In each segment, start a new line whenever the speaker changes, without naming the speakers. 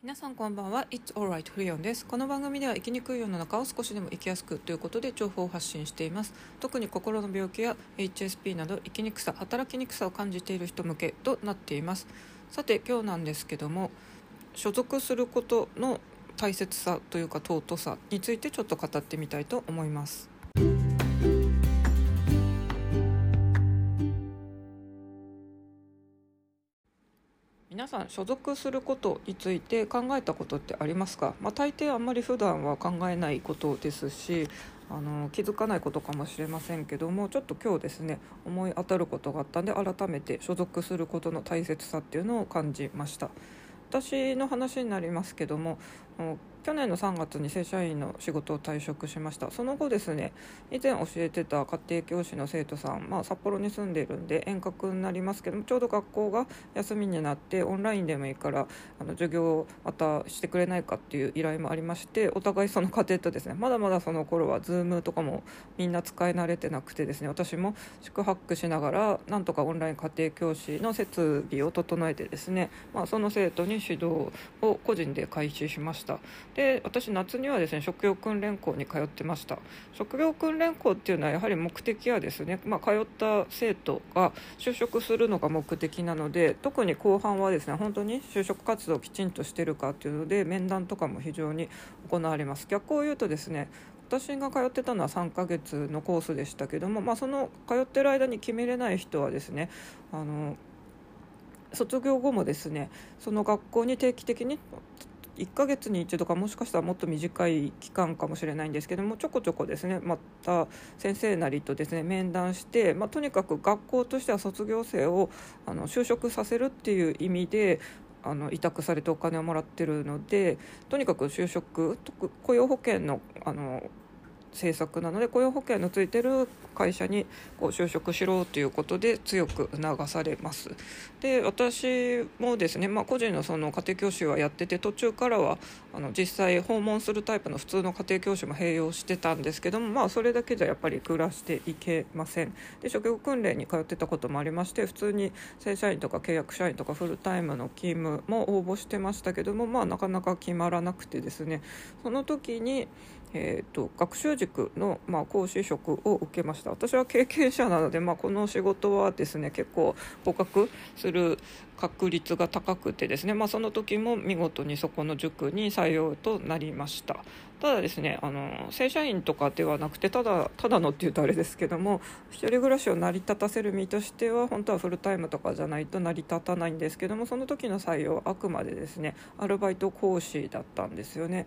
皆さんこんばんは。It's alright フリオンです。この番組では生きにくい世の中を少しでも生きやすくということで情報を発信しています。特に心の病気や HSP など生きにくさ働きにくさを感じている人向けとなっています。さて今日なんですけども所属することの大切さというか尊さについてちょっと語ってみたいと思います。皆さん所属することについて考えたことってありますか、まあ、大抵あんまり普段は考えないことですしあの気づかないことかもしれませんけどもちょっと今日ですね思い当たることがあったんで改めて所属することの大切さっていうのを感じました。私の話になりますけども去年の3月に正社員の仕事を退職しました。その後ですね以前教えてた家庭教師の生徒さん、まあ、札幌に住んでいるんで遠隔になりますけどもちょうど学校が休みになってオンラインでもいいからあの授業をまたしてくれないかっていう依頼もありましてお互いその家庭とですねまだまだその頃は Zoom とかもみんな使い慣れてなくてですね私も宿泊しながらなんとかオンライン家庭教師の設備を整えてですね、まあ、その生徒に指導を個人で開始しました。で私夏にはですね職業訓練校に通ってました。職業訓練校っていうのはやはり目的はですね、まあ、通った生徒が就職するのが目的なので特に後半はですね本当に就職活動をきちんとしてるかっていうので面談とかも非常に行われます。逆を言うとですね私が通ってたのは3ヶ月のコースでしたけども、まあ、その通ってる間に決めれない人はですねあの卒業後もですねその学校に定期的に1ヶ月に1度かもしかしたらもっと短い期間かもしれないんですけどもちょこちょこですねまた先生なりとですね面談して、まあ、とにかく学校としては卒業生をあの就職させるっていう意味であの委託されてお金をもらってるのでとにかく就職雇用保険のあの政策なので雇用保険のついてる会社にこう就職しろということで強く促されます。で私もですね、まあ、個人のその家庭教師はやってて途中からはあの実際訪問するタイプの普通の家庭教師も併用してたんですけども、まあ、それだけじゃやっぱり暮らしていけません。で職業訓練に通ってたこともありまして普通に正社員とか契約社員とかフルタイムの勤務も応募してましたけども、まあ、なかなか決まらなくてですね。その時にえーと、学習塾の、まあ、講師職を受けました私は経験者なので、まあ、この仕事はですね結構合格する確率が高くてですね、まあ、その時も見事にそこの塾に採用となりましたただですねあの正社員とかではなくてただただのっていうとあれですけども一人暮らしを成り立たせる身としては本当はフルタイムとかじゃないと成り立たないんですけどもその時の採用はあくまでですねアルバイト講師だったんですよね。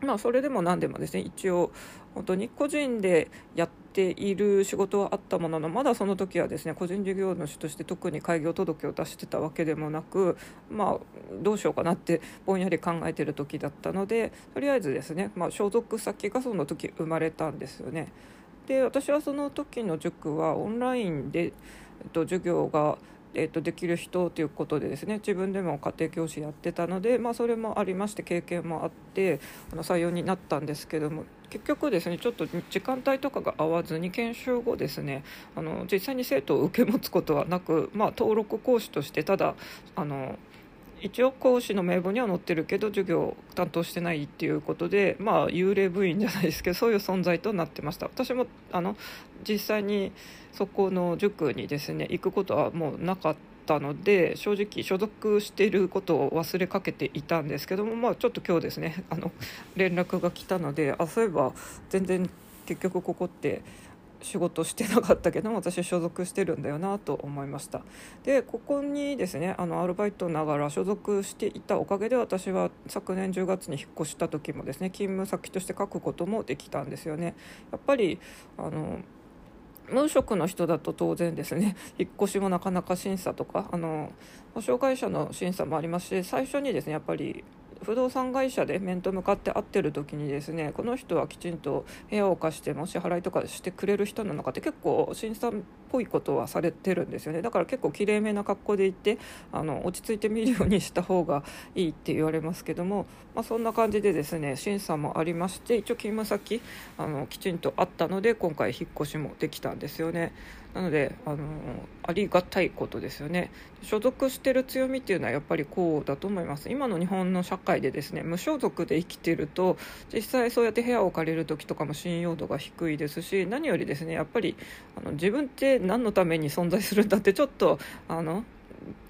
まあ、それでも何でもですね一応本当に個人でやっている仕事はあったもののまだその時はですね個人事業主として特に開業届を出してたわけでもなくまあどうしようかなってぼんやり考えてる時だったのでとりあえずですね、まあ、所属先がその時生まれたんですよね。で私はその時の塾はオンラインで、えっと、授業がえーと、できる人ということでですね自分でも家庭教師やってたので、まあ、それもありまして経験もあってあの採用になったんですけども結局ですねちょっと時間帯とかが合わずに研修後ですねあの実際に生徒を受け持つことはなく、まあ、登録講師としてただあの一応講師の名簿には載ってるけど授業を担当してないっていうことでまあ幽霊部員じゃないですけどそういう存在となってました。私もあの実際にそこの塾にですね行くことはもうなかったので正直所属していることを忘れかけていたんですけどもまあちょっと今日ですねあの連絡が来たのであそういえば全然結局ここって仕事してなかったけども私所属してるんだよなと思いました。でここにですねあのアルバイトながら所属していたおかげで私は昨年10月に引っ越した時もですね勤務先として書くこともできたんですよね。やっぱりあの無職の人だと当然ですね 引っ越しもなかなか審査とかあの保証会社の審査もありますし最初にですねやっぱり不動産会社で面と向かって会ってる時にですねこの人はきちんと部屋を貸しても支払いとかしてくれる人なのかって結構審査っぽいことはされてるんですよねだから結構きれいめな格好で行ってあの落ち着いて見るようにした方がいいって言われますけども、まあ、そんな感じでですね審査もありまして一応勤務先あのきちんとあったので今回引っ越しもできたんですよね。なのであのありがたいことですよね所属してる強みっていうのはやっぱりこうだと思います今の日本の社会でですね無所属で生きてると実際そうやって部屋を借りる時とかも信用度が低いですし何よりですねやっぱりあの自分って何のために存在するんだってちょっとあの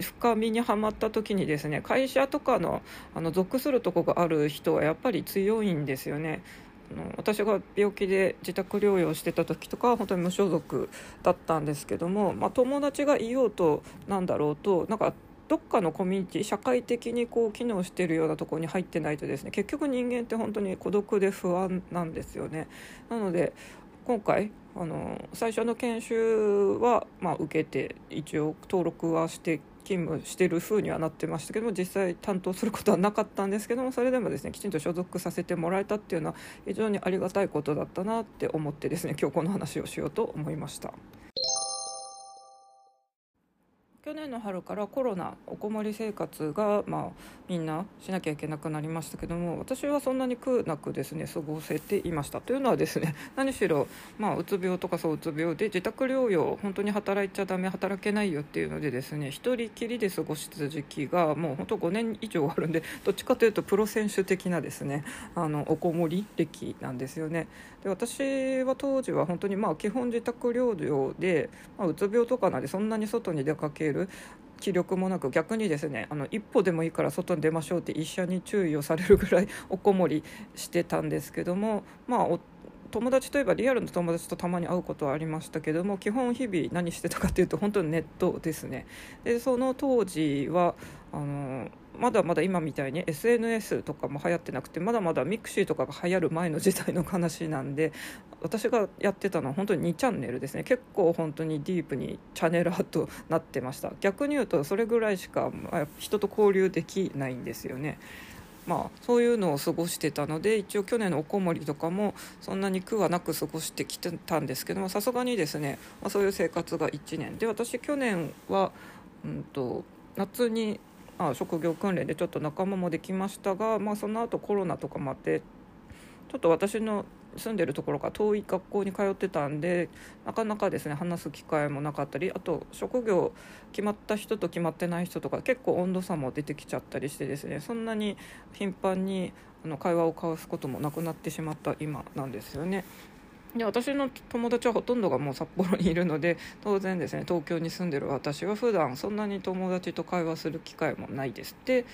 深みにはまった時にですね会社とかのあの属するとこがある人はやっぱり強いんですよね。の私が病気で自宅療養してた時とかは本当に無所属だったんですけども、まあ、友達がいようとなんだろうとなんかどっかのコミュニティ社会的にこう機能しているようなところに入ってないとですね結局人間って本当に孤独で不安なんですよね。なので今回あの最初の研修は、まあ、受けて一応登録はして勤務してる風にはなってましたけども実際担当することはなかったんですけどもそれでもですねきちんと所属させてもらえたっていうのは非常にありがたいことだったなって思ってですね今日この話をしようと思いました。年の春からコロナおこもり生活が、まあ、みんなしなきゃいけなくなりましたけども私はそんなに苦なくですね過ごせていましたというのはですね 何しろ、まあ、うつ病とかそううつ病で自宅療養本当に働いちゃだめ働けないよっていうのでですね一人きりで過ごした時期がもう本当5年以上あるんでどっちかというとプロ選手的なですねあのおこもり歴なんですよね。で私は当時は本当にまあ基本自宅療養で、まあ、うつ病とかなんでそんなに外に出かける気力もなく逆にですねあの一歩でもいいから外に出ましょうって医者に注意をされるぐらいおこもりしてたんですけどもまあ友達といえばリアルの友達とたまに会うことはありましたけども基本日々何してたかというと本当にネットですね。でその当時はあのまだまだ今みたいに SNS とかも流行ってなくてまだまだ mixi とかが流行る前の時代の話なんで私がやってたのは本当に2チャンネルですね。結構本当にディープ2チャンネラーとなってました。逆に言うとそれぐらいしか人と交流できないんですよね。まあ、そういうのを過ごしてたので一応去年のおこもりとかもそんなに苦はなく過ごしてきてたんですけどもさすがにですね、まあ、そういう生活が1年。で私去年は、うんと、夏にあ職業訓練でちょっと仲間もできましたが、まあ、その後コロナとかもあってちょっと私の住んでるところから遠い学校に通ってたんでなかなかですね話す機会もなかったりあと職業決まった人と決まってない人とか結構温度差も出てきちゃったりしてですねそんなに頻繁にあの会話を交わすこともなくなってしまった今なんですよね。で私の友達はほとんどがもう札幌にいるので当然ですね東京に住んでる私は普段そんなに友達と会話する機会もないですで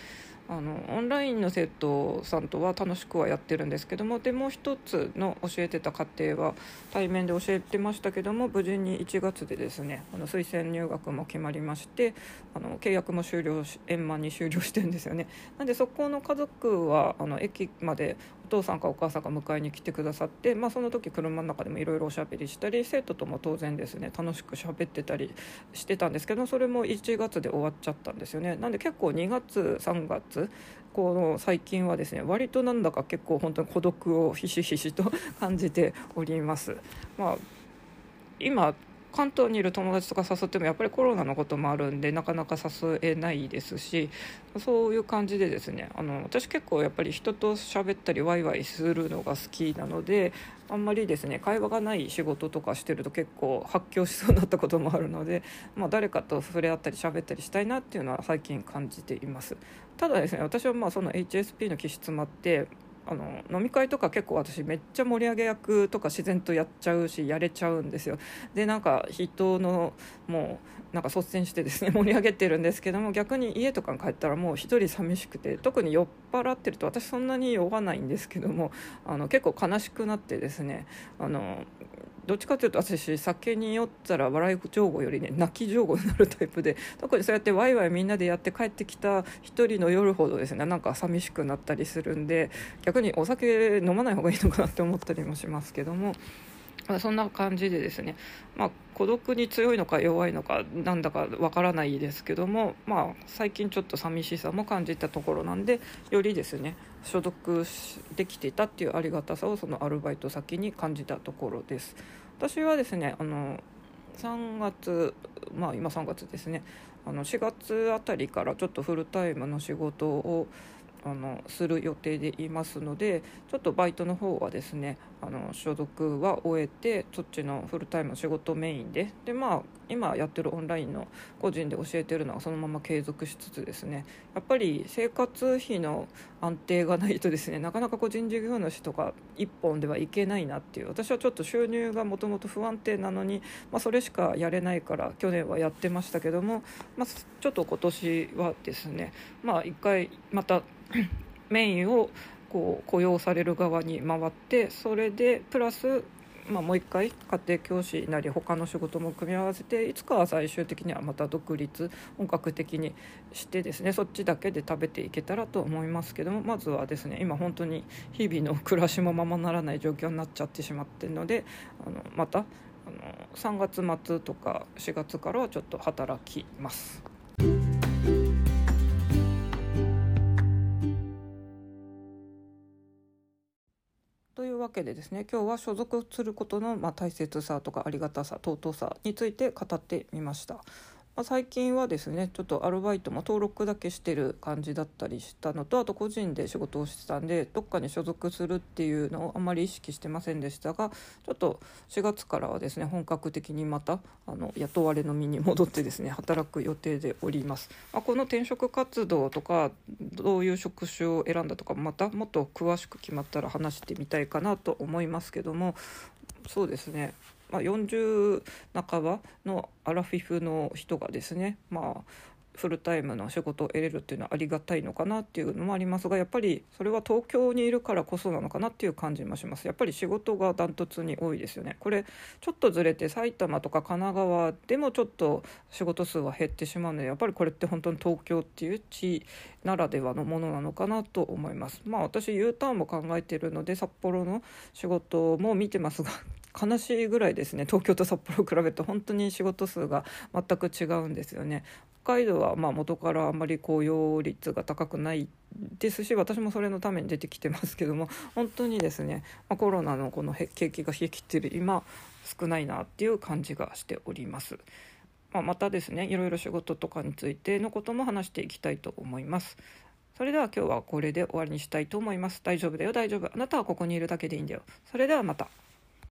あのオンラインの生徒さんとは楽しくはやってるんですけどもでもう一つの教えてた家庭は対面で教えてましたけども無事に1月でですねあの推薦入学も決まりましてあの契約も終了し円満に終了してるんですよね。なんでそこの家族はあの駅までお父さんかお母さんが迎えに来てくださって、まあ、その時車の中でもいろいろおしゃべりしたり生徒とも当然ですね楽しく喋ってたりしてたんですけどそれも1月で終わっちゃったんですよね。なんで結構2月3月この最近はですね割となんだか結構本当に孤独をひしひしと 感じております。まあ今関東にいる友達とか誘ってもやっぱりコロナのこともあるんでなかなか誘えないですしそういう感じでですねあの私結構やっぱり人と喋ったりワイワイするのが好きなのであんまりですね会話がない仕事とかしてると結構発狂しそうになったこともあるので、まあ、誰かと触れ合ったり喋ったりしたいなっていうのは最近感じています。ただですね私はまあその HSP の気質もあってあの飲み会とか結構私めっちゃ盛り上げ役とか自然とやっちゃうしやれちゃうんですよ。でなんか人のもうなんか率先してですね 盛り上げてるんですけども逆に家とかに帰ったらもう一人寂しくて特に酔っ払ってると私そんなに酔わないんですけどもあの結構悲しくなってですねあのどっちかというと私酒に酔ったら笑い上戸よりね泣き上戸になるタイプで特にそうやってワイワイみんなでやって帰ってきた一人の夜ほどですねなんか寂しくなったりするんで逆にお酒飲まない方がいいのかなって思ったりもしますけども。まあ、そんな感じでですね、まあ、孤独に強いのか弱いのかなんだかわからないですけども、まあ、最近ちょっと寂しさも感じたところなんでよりですね所属できていたっていうありがたさをそのアルバイト先に感じたところです。私はですねあの3月まあ今3月ですね。あの4月あたりからちょっとフルタイムの仕事をあのする予定でいますのでちょっとバイトの方はですねあの所属は終えてそっちのフルタイムの仕事メインででまあ今やってるオンラインの個人で教えてるのはそのまま継続しつつですねやっぱり生活費の安定がないとですねなかなか個人事業主とか一本ではいけないなっていう私はちょっと収入がもともと不安定なのに、まあ、それしかやれないから去年はやってましたけども、まあ、ちょっと今年はですねまあ一回またメインをこう雇用される側に回ってそれでプラスまあ、もう一回家庭教師なり他の仕事も組み合わせていつかは最終的にはまた独立本格的にしてですねそっちだけで食べていけたらと思いますけどもまずはですね今本当に日々の暮らしもままならない状況になっちゃってしまってるのであのまたあの3月末とか4月からはちょっと働きます。というわけでですね今日は所属することのまあ大切さとかありがたさ尊さについて語ってみました。まあ、最近はですねちょっとアルバイトも登録だけしてる感じだったりしたのとあと個人で仕事をしてたんでどっかに所属するっていうのをあまり意識してませんでしたがちょっと4月からはですね本格的にまたあの雇われの身に戻ってですね働く予定でおります、まあ、この転職活動とかどういう職種を選んだとかまたもっと詳しく決まったら話してみたいかなと思いますけどもそうですね。まあ、40半ばのアラフィフの人がですね、まあ、フルタイムの仕事を得れるっていうのはありがたいのかなっていうのもありますがやっぱりそれは東京にいるからこそなのかなっていう感じもします。やっぱり仕事がダントツに多いですよね。これちょっとずれて埼玉とか神奈川でもちょっと仕事数は減ってしまうのでやっぱりこれって本当に東京っていう地ならではのものなのかなと思います。まあ私 U ターンも考えているので札幌の仕事も見てますが悲しいぐらいですね東京と札幌を比べると本当に仕事数が全く違うんですよね北海道はまあ元からあんまり雇用率が高くないですし私もそれのために出てきてますけども本当にですね、ま、コロナのこの景気が冷え切ってる今少ないなっていう感じがしております。まあ、またですねいろいろ仕事とかについてのことも話していきたいと思います。それでは今日はこれで終わりにしたいと思います。大丈夫だよ大丈夫。あなたはここにいるだけでいいんだよ。それではまた。